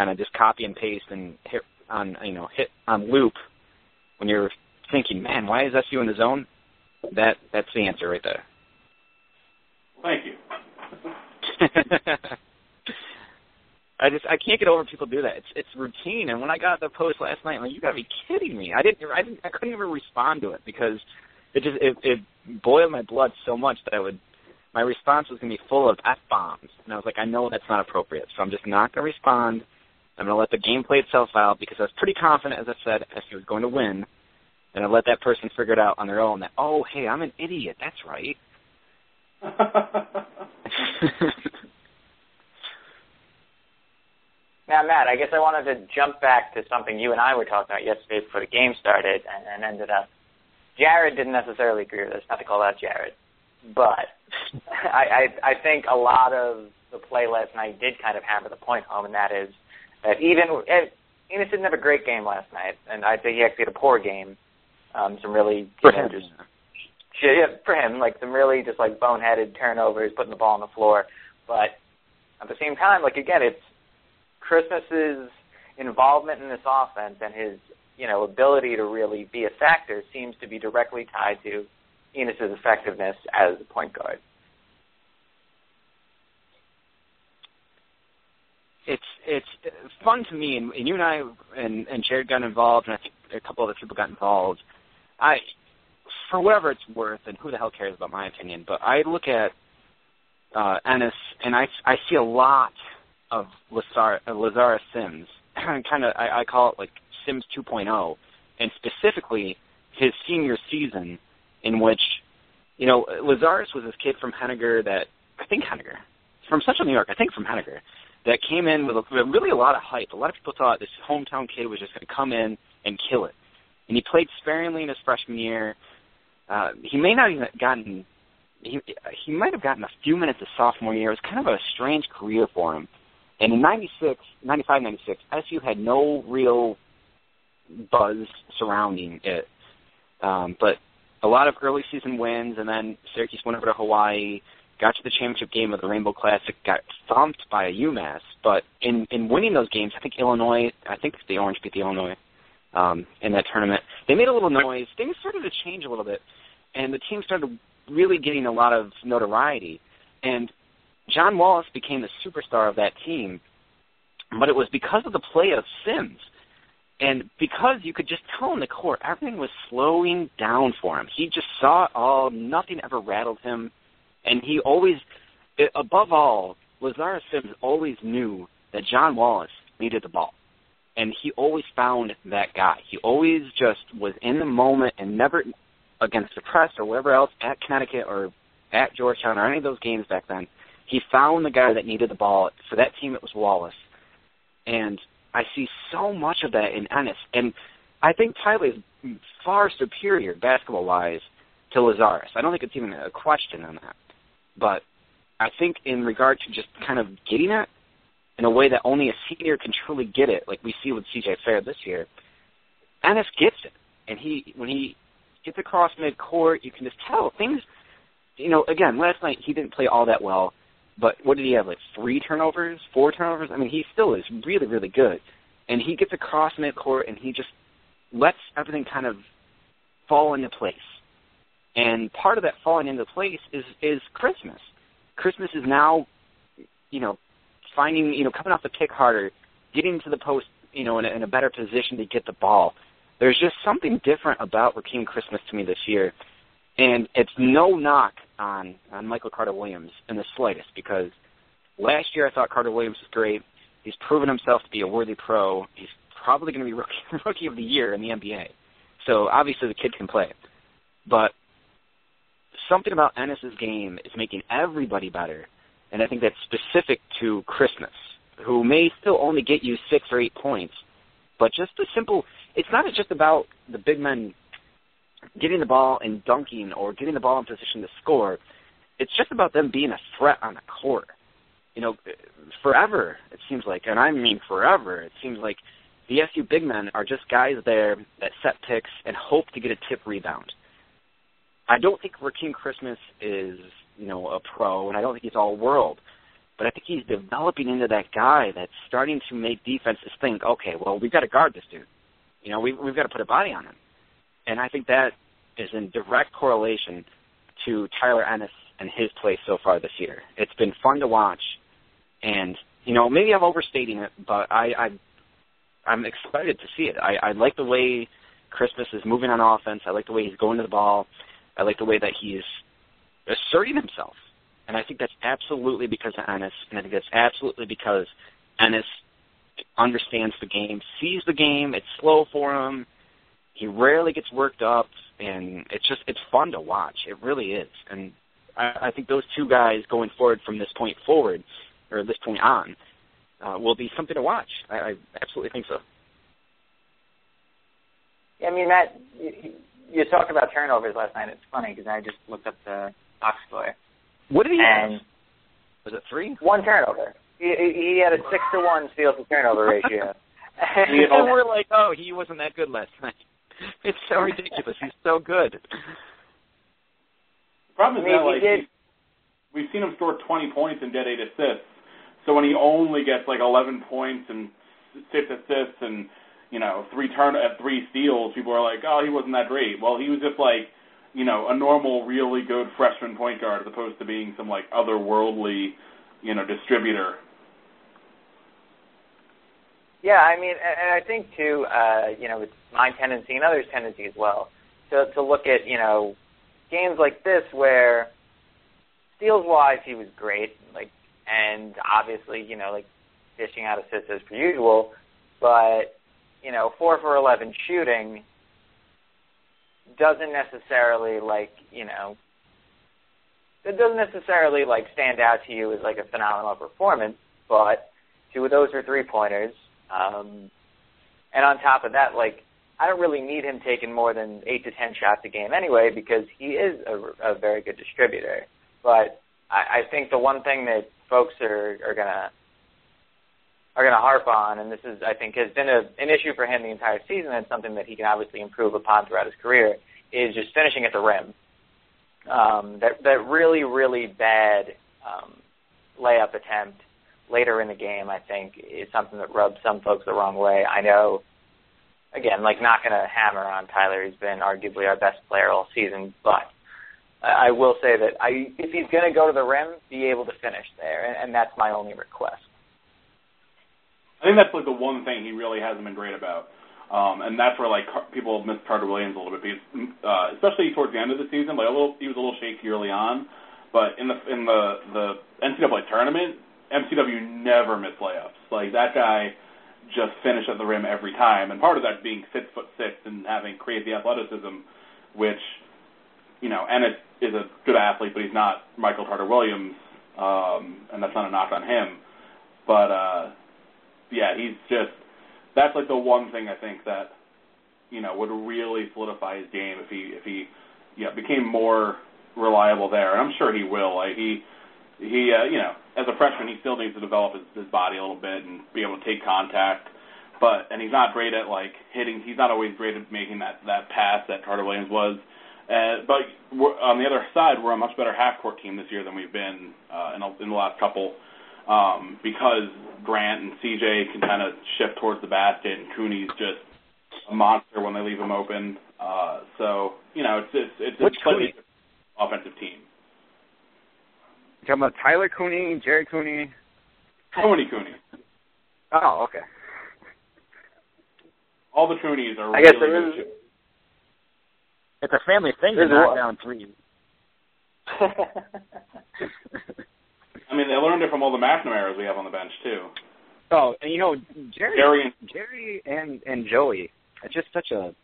kind of just copy and paste and hit on you know hit on loop when you're thinking, man, why is SU in the zone? That that's the answer right there. Thank you. I just I can't get over people do that. It's it's routine. And when I got the post last night, I'm like, you gotta be kidding me. I didn't I didn't I couldn't even respond to it because it just it, it boiled my blood so much that I would my response was gonna be full of f bombs, and I was like, I know that's not appropriate, so I'm just not gonna respond. I'm gonna let the game play itself out because I was pretty confident, as I said, SU was going to win and I let that person figure it out on their own that, oh, hey, I'm an idiot. That's right. now, Matt, I guess I wanted to jump back to something you and I were talking about yesterday before the game started and, and ended up. Jared didn't necessarily agree with this, not to call out Jared, but I, I, I think a lot of the play last night did kind of hammer the point home, and that is that even Ennis didn't have a great game last night, and I think he actually had a poor game um, some really for him. just yeah, for him, like some really just like boneheaded turnovers, putting the ball on the floor. But at the same time, like again, it's Christmas's involvement in this offense and his you know ability to really be a factor seems to be directly tied to Ennis's effectiveness as a point guard. It's it's fun to me, and, and you and I and, and Jared got involved, and I think a couple other people got involved I, for whatever it's worth, and who the hell cares about my opinion, but I look at uh, Ennis and I I see a lot of Lazar, uh, Lazarus Sims. kind of I, I call it like Sims 2.0, and specifically his senior season, in which you know Lazarus was this kid from Henninger that I think Henninger from Central New York, I think from Henninger, that came in with, a, really a lot of hype. A lot of people thought this hometown kid was just going to come in and kill it and he played sparingly in his freshman year. Uh, he may not even gotten he he might have gotten a few minutes his sophomore year. It was kind of a strange career for him. And in 96, 95, 96, SU had no real buzz surrounding it. Um, but a lot of early season wins, and then Syracuse went over to Hawaii, got to the championship game of the Rainbow Classic, got thumped by a UMass. But in in winning those games, I think Illinois, I think the Orange beat the Illinois um, in that tournament. They made a little noise. Things started to change a little bit, and the team started really getting a lot of notoriety. And John Wallace became the superstar of that team, but it was because of the play of Sims. And because you could just tell in the court, everything was slowing down for him. He just saw it all. Nothing ever rattled him. And he always, eh, above all, Lazarus Sims always knew that John Wallace needed the ball and he always found that guy. He always just was in the moment and never against the press or wherever else at Connecticut or at Georgetown or any of those games back then. He found the guy that needed the ball. For that team, it was Wallace, and I see so much of that in Ennis. And I think Tyler is far superior basketball wise to Lazarus. I don't think it's even a question on that. But I think in regard to just kind of getting it in a way that only a senior can truly get it, like we see with CJ Fair this year, Ennis gets it. And he when he gets across mid court, you can just tell things you know, again, last night he didn't play all that well, but what did he have, like three turnovers, four turnovers? I mean, he still is really, really good. And he gets across mid court and he just lets everything kind of fall into place. And part of that falling into place is is Christmas. Christmas is now, you know, finding, you know, coming off the pick harder, getting to the post, you know, in a, in a better position to get the ball. There's just something different about Rakeem Christmas to me this year, and it's no knock on on Michael Carter Williams in the slightest because last year I thought Carter Williams was great. He's proven himself to be a worthy pro. He's probably going to be rookie, rookie of the year in the NBA. So obviously the kid can play. But something about Ennis's game is making everybody better, and I think that's specific to Christmas, who may still only get you six or eight points, but just the simple. It's not just about the big men getting the ball and dunking or getting the ball in position to score. It's just about them being a threat on the court. You know, forever it seems like, and I mean forever. It seems like the SU big men are just guys there that set picks and hope to get a tip rebound. I don't think Rakeem Christmas is, you know, a pro, and I don't think he's all world. But I think he's developing into that guy that's starting to make defenses think, okay, well, we've got to guard this dude. You know, we've, we've got to put a body on him. And I think that is in direct correlation to Tyler Ennis and his play so far this year. It's been fun to watch, and you know maybe I'm overstating it, but I, I I'm excited to see it. I, I like the way Christmas is moving on offense. I like the way he's going to the ball. I like the way that he's asserting himself. And I think that's absolutely because of Ennis, and I think that's absolutely because Ennis understands the game, sees the game, it's slow for him, he rarely gets worked up, and it's just it's fun to watch. It really is, and I, I think those two guys going forward from this point forward, or this point on, uh, will be something to watch. I, I absolutely think so. I mean, Matt, you, you talked about turnovers last night. It's funny because I just looked up the box score. What did he and have? Was it three? One turnover. He, he had a six to one steal to turnover ratio. and we're like, oh, he wasn't that good last night. It's so ridiculous. He's so good. The problem is Maybe that like did. he- we've seen him score 20 points and get eight assists. So when he only gets like 11 points and six assists and you know three turn at three steals, people are like, oh, he wasn't that great. Well, he was just like you know a normal, really good freshman point guard as opposed to being some like otherworldly you know distributor. Yeah, I mean, and and I think too, uh, you know, it's my tendency and others' tendency as well to to look at you know games like this where steals wise he was great, like, and obviously you know like dishing out assists as per usual, but you know four for eleven shooting doesn't necessarily like you know it doesn't necessarily like stand out to you as like a phenomenal performance, but two of those are three pointers. Um, and on top of that, like I don't really need him taking more than eight to ten shots a game anyway because he is a, a very good distributor. But I, I think the one thing that folks are, are gonna are gonna harp on, and this is I think has been a, an issue for him the entire season, and something that he can obviously improve upon throughout his career, is just finishing at the rim. Um, that that really really bad um, layup attempt later in the game, I think, is something that rubs some folks the wrong way. I know, again, like not going to hammer on Tyler. He's been arguably our best player all season, but I will say that I, if he's going to go to the rim, be able to finish there, and, and that's my only request. I think that's like the one thing he really hasn't been great about. Um, and that's where like Car- people miss Carter Williams a little bit because, uh, especially towards the end of the season, like a little, he was a little shaky early on. But in the in the the NCAA tournament, MCW never missed layups. Like that guy just finished at the rim every time, and part of that being six foot six and having crazy athleticism, which you know, Ennis is a good athlete, but he's not Michael Carter Williams, um, and that's not a knock on him. But uh, yeah, he's just that's like the one thing I think that you know would really solidify his game if he if he yeah, became more reliable there, and I'm sure he will. Like he he uh, you know as a freshman he still needs to develop his, his body a little bit and be able to take contact. But and he's not great at like hitting. He's not always great at making that that pass that Carter Williams was. Uh, but we're, on the other side, we're a much better half court team this year than we've been uh, in, a, in the last couple um, because Grant and CJ can kind of shift towards the basket, and Cooney's just a monster when they leave him open. Uh, so you know, it's it's, it's Which a slightly Cooney? offensive team. You talking about Tyler Cooney, Jerry Cooney? Tony Cooney. Oh, okay. All the Coonies are I really guess good. there is- shooters. It's a family thing to There's knock down three. I mean, they learned it from all the McNamara's we have on the bench too. Oh, and you know, Jerry, Jerry and Jerry and and Joey. It's just such a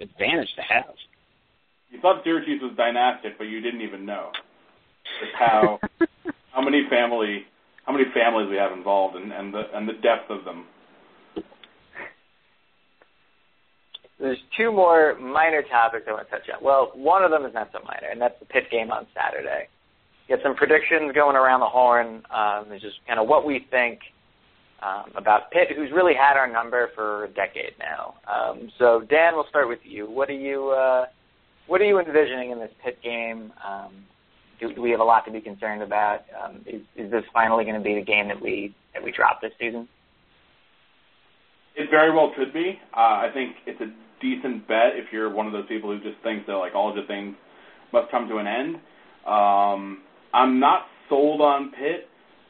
advantage to have. you thought Syracuse was dynastic, but you didn't even know just how how many family how many families we have involved and and the and the depth of them. There's two more minor topics I want to touch on. Well, one of them is not so minor, and that's the Pitt game on Saturday. Get some predictions going around the horn. Um, it's just kind of what we think um, about Pitt, who's really had our number for a decade now. Um, so, Dan, we'll start with you. What are you uh, What are you envisioning in this Pitt game? Um, do, do we have a lot to be concerned about? Um, is, is this finally going to be the game that we that we drop this season? It very well could be. Uh, I think it's a decent bet if you're one of those people who just thinks that like all good things must come to an end. Um, I'm not sold on Pitt.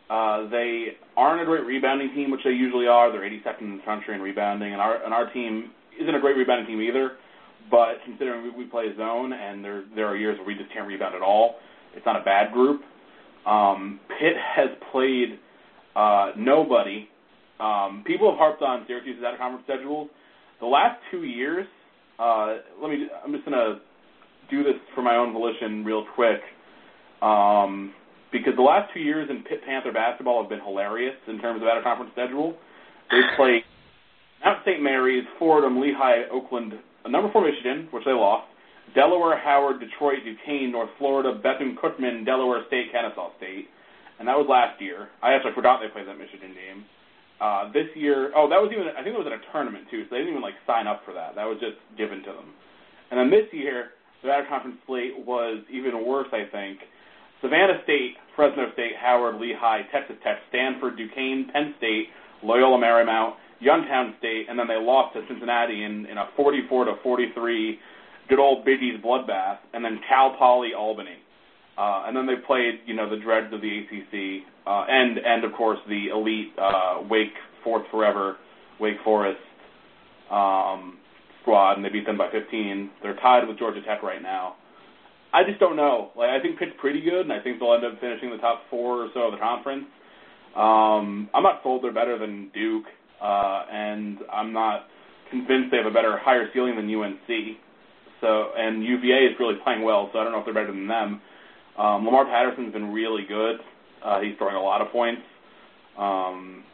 Uh, they aren't a great rebounding team, which they usually are. They're 82nd in the country in rebounding, and our and our team isn't a great rebounding team either. But considering we, we play zone, and there there are years where we just can't rebound at all, it's not a bad group. Um, Pitt has played uh, nobody. Um, people have harped on Syracuse's out of conference schedules. The last two years, uh, let me. I'm just gonna do this for my own volition, real quick, um, because the last two years in Pitt Panther basketball have been hilarious in terms of out of conference schedule. They've played Mount St. Mary's, Fordham, Lehigh, Oakland, number four Michigan, which they lost, Delaware, Howard, Detroit, Duquesne, North Florida, Bethune Cookman, Delaware State, Kennesaw State, and that was last year. I actually forgot they played that Michigan game. Uh, this year, oh, that was even I think it was in a tournament too, so they didn't even like sign up for that. That was just given to them. And then this year, the out of conference slate was even worse, I think. Savannah State, Fresno State, Howard, Lehigh, Texas Tech, Stanford, Duquesne, Penn State, Loyola Marymount, Youngstown State, and then they lost to Cincinnati in, in a 44 to 43 good old Big East bloodbath, and then Cal Poly Albany. Uh, and then they played, you know, the dregs of the ACC, uh, and and of course the elite uh, Wake Fourth Forever, Wake Forest um, squad, and they beat them by 15. They're tied with Georgia Tech right now. I just don't know. Like I think Pitt's pretty good, and I think they'll end up finishing the top four or so of the conference. Um, I'm not sold they're better than Duke, uh, and I'm not convinced they have a better, higher ceiling than UNC. So, and UVA is really playing well, so I don't know if they're better than them. Um, Lamar Patterson's been really good. Uh, he's throwing a lot of points. Um,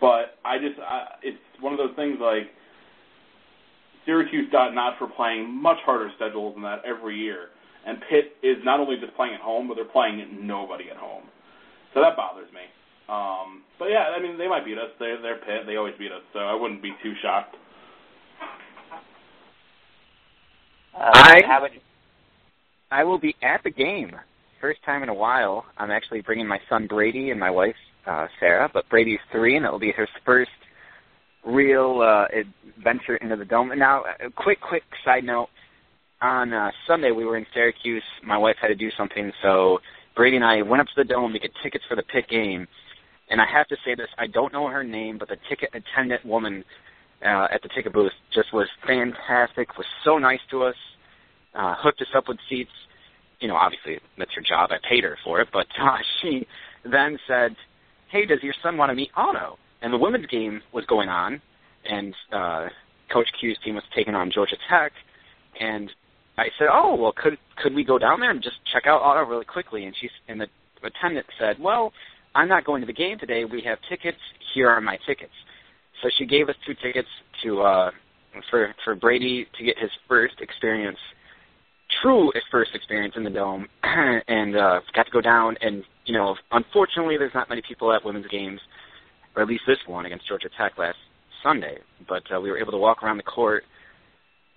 but I just, I, it's one of those things like Syracuse got not for playing much harder schedules than that every year. And Pitt is not only just playing at home, but they're playing at nobody at home. So that bothers me. Um, but yeah, I mean, they might beat us. They're, they're Pitt. They always beat us, so I wouldn't be too shocked. Uh, I- how? I will be at the game. First time in a while. I'm actually bringing my son Brady and my wife uh, Sarah, but Brady's three, and it will be his first real uh, adventure into the dome. And now, a quick, quick side note: on uh, Sunday we were in Syracuse. My wife had to do something, so Brady and I went up to the dome to get tickets for the Pitt game. And I have to say this: I don't know her name, but the ticket attendant woman uh, at the ticket booth just was fantastic. Was so nice to us. Uh, hooked us up with seats you know, obviously that's her job. I paid her for it, but uh, she then said, "Hey, does your son want to meet Otto?" And the women's game was going on, and uh, Coach Q's team was taking on Georgia Tech, and I said, "Oh, well, could could we go down there and just check out Otto really quickly?" And she's and the attendant said, "Well, I'm not going to the game today. We have tickets. Here are my tickets." So she gave us two tickets to uh, for for Brady to get his first experience true first experience in the dome, and uh, got to go down. And you know, unfortunately, there's not many people at women's games, or at least this one against Georgia Tech last Sunday. But uh, we were able to walk around the court.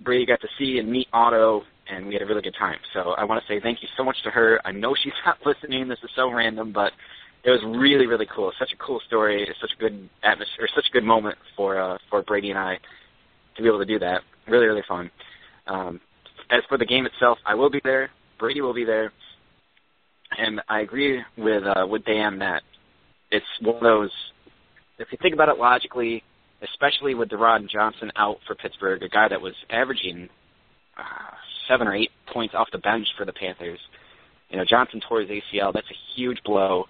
Brady got to see and meet Otto, and we had a really good time. So I want to say thank you so much to her. I know she's not listening. This is so random, but it was really, really cool. Such a cool story. Such a good atmosphere, such a good moment for uh, for Brady and I to be able to do that. Really, really fun. Um, as for the game itself, I will be there. Brady will be there, and I agree with uh, with Dan that it's one of those. If you think about it logically, especially with Durand Johnson out for Pittsburgh, a guy that was averaging uh, seven or eight points off the bench for the Panthers. You know, Johnson tore his ACL. That's a huge blow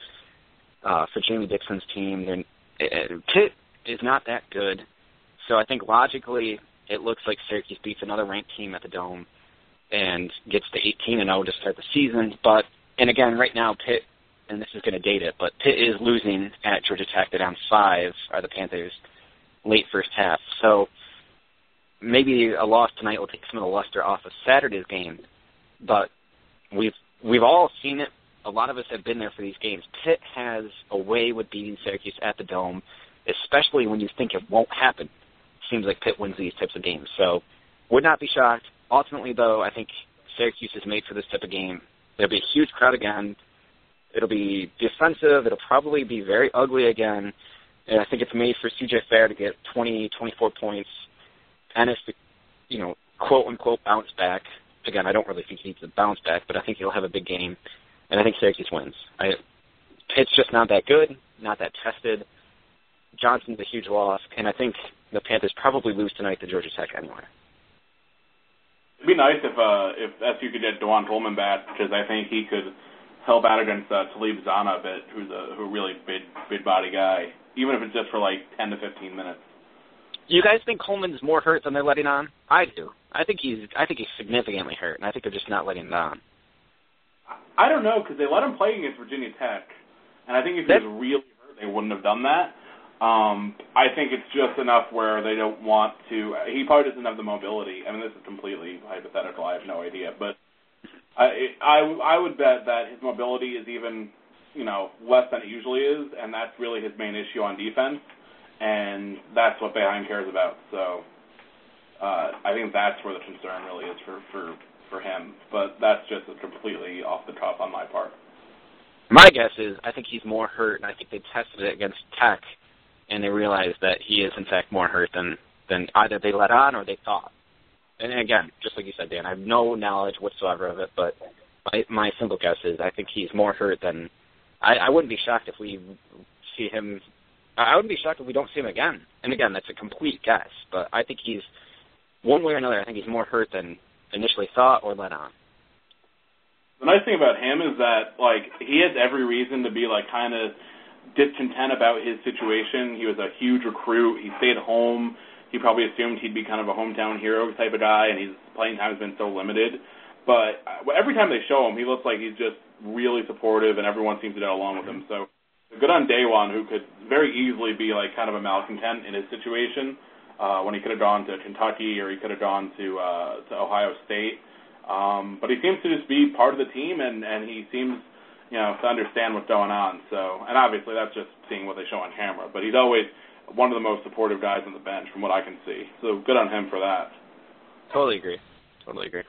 uh, for Jamie Dixon's team. They're, uh, Pitt is not that good, so I think logically it looks like Syracuse beats another ranked team at the Dome and gets to 18 and 0 to start the season. But and again, right now Pitt, and this is going to date it, but Pitt is losing at Georgia Tech. They're down five. Are the Panthers late first half? So maybe a loss tonight will take some of the luster off of Saturday's game. But we've we've all seen it. A lot of us have been there for these games. Pitt has a way with beating Syracuse at the Dome, especially when you think it won't happen. Seems like Pitt wins these types of games. So would not be shocked ultimately, though, I think Syracuse is made for this type of game. There'll be a huge crowd again. It'll be defensive. It'll probably be very ugly again. And I think it's made for CJ Fair to get 20, 24 points. Ennis to, you know, quote unquote bounce back. Again, I don't really think he needs to bounce back, but I think he'll have a big game. And I think Syracuse wins. I, Pitt's just not that good, not that tested. Johnson's a huge loss, and I think the Panthers probably lose tonight to Georgia Tech anyway. It'd be nice if uh, if SU could get DaJuan Coleman back because I think he could help out against uh, Talib Zanna a bit, who's a who really big big body guy, even if it's just for like 10 to 15 minutes. You guys think Coleman's more hurt than they're letting on? I do. I think he's I think he's significantly hurt, and I think they're just not letting him on. I don't know because they let him play against Virginia Tech, and I think if he was really hurt, they wouldn't have done that. Um, I think it's just enough where they don't want to. He probably doesn't have the mobility. I mean, this is completely hypothetical. I have no idea, but I I, I would bet that his mobility is even you know less than it usually is, and that's really his main issue on defense, and that's what Boeheim cares about. So uh, I think that's where the concern really is for for for him. But that's just completely off the cuff on my part. My guess is I think he's more hurt, and I think they tested it against Tech and they realize that he is in fact more hurt than than either they let on or they thought. And again, just like you said, Dan, I have no knowledge whatsoever of it, but my my simple guess is I think he's more hurt than I, I wouldn't be shocked if we see him. I wouldn't be shocked if we don't see him again. And again, that's a complete guess, but I think he's one way or another. I think he's more hurt than initially thought or let on. The nice thing about him is that like he has every reason to be like kind of discontent about his situation. He was a huge recruit. He stayed home. He probably assumed he'd be kind of a hometown hero type of guy, and his playing time has been so limited. But uh, every time they show him, he looks like he's just really supportive, and everyone seems to get along with him. So good on DaJuan, who could very easily be like kind of a malcontent in his situation uh, when he could have gone to Kentucky or he could have gone to uh, to Ohio State. Um, but he seems to just be part of the team, and and he seems you know, to understand what's going on. So, and obviously that's just seeing what they show on camera. But he's always one of the most supportive guys on the bench, from what I can see. So good on him for that. Totally agree. Totally agree.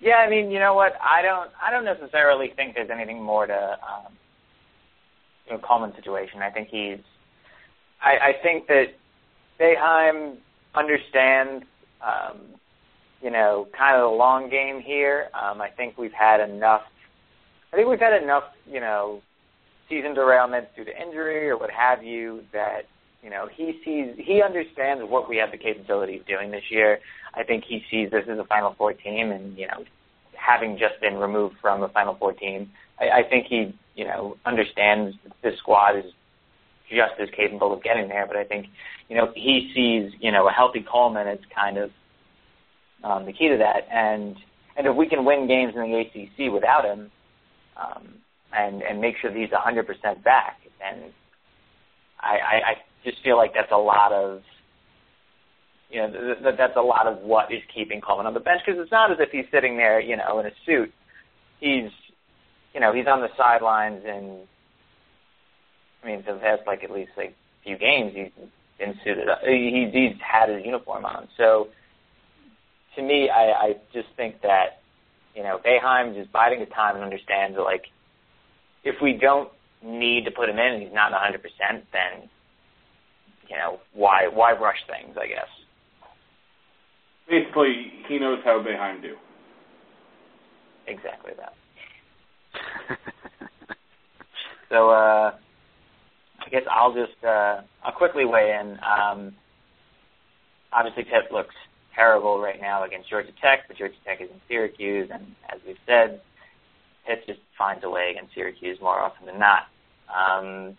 Yeah, I mean, you know what? I don't. I don't necessarily think there's anything more to um, you know Coleman's situation. I think he's. I, I think that Boeheim understands um, you know, kind of the long game here. Um, I think we've had enough. I think we've had enough, you know, season derailments due to injury or what have you that you know he sees he understands what we have the capability of doing this year. I think he sees this as a Final Four team, and you know, having just been removed from the Final Four team, I, I think he you know understands this squad is just as capable of getting there. But I think you know he sees you know a healthy Coleman as kind of um, the key to that. And and if we can win games in the ACC without him, um, and and make sure he's 100% back, then I, I, I just feel like that's a lot of you know, th- th- that's a lot of what is keeping Coleman on the bench because it's not as if he's sitting there, you know, in a suit. He's, you know, he's on the sidelines and, I mean, for the past like at least like few games, he's been suited up. He's he's had his uniform on. So, to me, I, I just think that, you know, Boeheim just biding his time and understands that like, if we don't need to put him in and he's not 100%, then, you know, why why rush things? I guess basically he knows how Boeheim do. Exactly that. so uh, I guess I'll just uh, I'll quickly weigh in. Um, obviously, Pitt looks terrible right now against Georgia Tech, but Georgia Tech is in Syracuse, and as we've said, Pitt just finds a way against Syracuse more often than not. Um,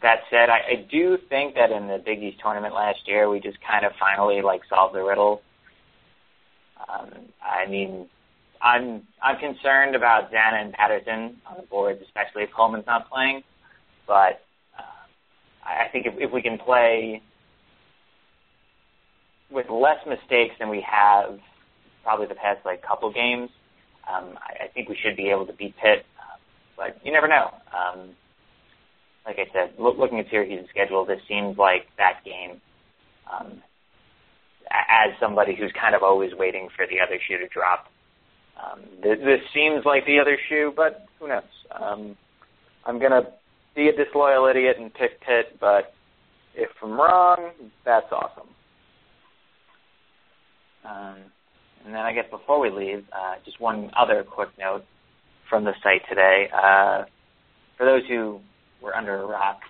that said, I, I do think that in the Big East tournament last year, we just kind of finally like solved the riddle um, I mean, I'm I'm concerned about Zanna and Patterson on the boards, especially if Coleman's not playing. But uh, I think if, if we can play with less mistakes than we have probably the past like couple games, um, I, I think we should be able to beat Pitt. Uh, but you never know. Um, like I said, look, looking at Syracuse's schedule, this seems like that game. Um, as somebody who's kind of always waiting for the other shoe to drop. Um, this, seems like the other shoe, but who knows? Um, I'm gonna be a disloyal idiot and pick Pitt, but if I'm wrong, that's awesome. Um, and then I guess before we leave, uh, just one other quick note from the site today. Uh, for those who were under a rock,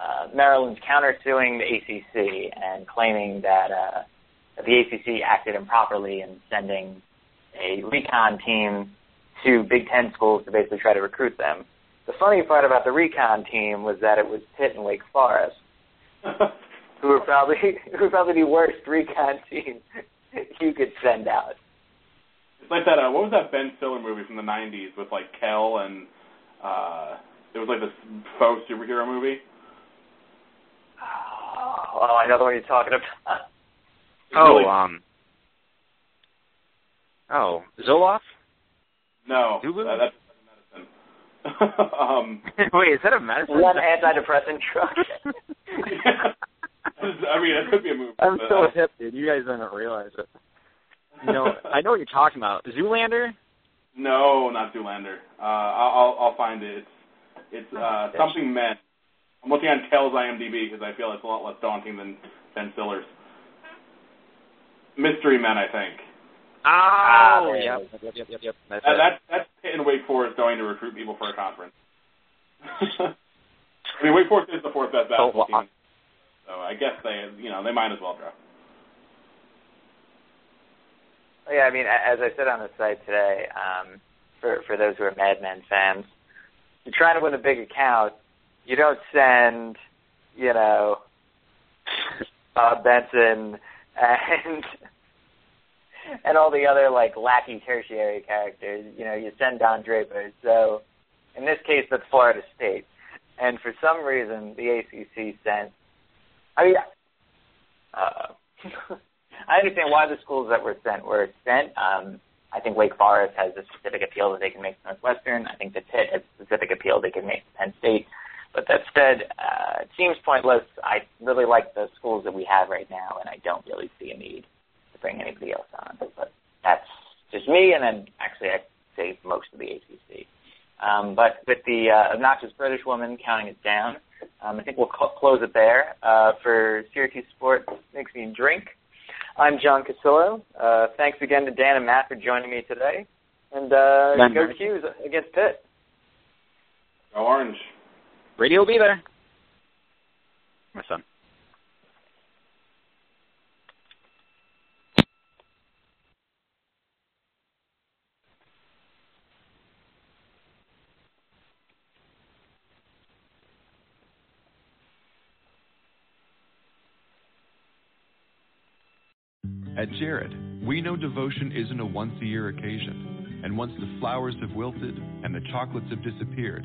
uh, Maryland's countersuing the ACC and claiming that uh, the ACC acted improperly in sending a recon team to Big Ten schools to basically try to recruit them. The funny part about the recon team was that it was Pitt and Wake Forest, who were probably who were probably the worst recon team you could send out. It's like that. Uh, what was that Ben Stiller movie from the '90s with like Kel and uh, it was like this faux superhero movie. Oh, I know the one you're talking about. Oh, really, um. Oh, Zoloft? no, Zulu? uh, that's medicine. um, Wait, is that a medicine? Is that an antidepressant drug? I mean, it could be a movie. I'm but, so uh, hip, dude. You guys don't realize it. You know, I know what you're talking about. Zoolander? No, not Zoolander. Uh, I'll, I'll I'll find it. It's it's uh, something men. I'm looking on Kel's IMDb because I feel it's a lot less daunting than Ben Stiller's. Mystery Men, I think. Oh, there it yep, is. yep, yep, yep, yep. That's That, it. that's that's Pitt and Wake Forest going to recruit people for a conference. I mean, Wake Forest is the fourth best basketball wow. team, so I guess they you know they might as well draw. Yeah, I mean, as I said on the site today, um, for for those who are Mad Men fans, you're trying to win a big account. You don't send, you know, Bob Benson and and all the other like lackey tertiary characters. You know, you send Don Draper. So in this case, that's Florida State. And for some reason, the ACC sent. I mean, uh, I understand why the schools that were sent were sent. Um, I think Wake Forest has a specific appeal that they can make to Northwestern. I think the Pitt has a specific appeal they can make to Penn State. But that said, uh, it seems pointless. I really like the schools that we have right now, and I don't really see a need to bring anybody else on. But that's just me, and then actually I'd say most of the ACC. Um, but with the uh, obnoxious British woman counting it down, um, I think we'll cl- close it there. Uh, for Syracuse Sports Makes Me Drink, I'm John Cassillo. Uh, thanks again to Dan and Matt for joining me today. And uh, go Q's against Pitt. Go Orange. Radio will be there. My son. At Jared, we know devotion isn't a once a year occasion. And once the flowers have wilted and the chocolates have disappeared,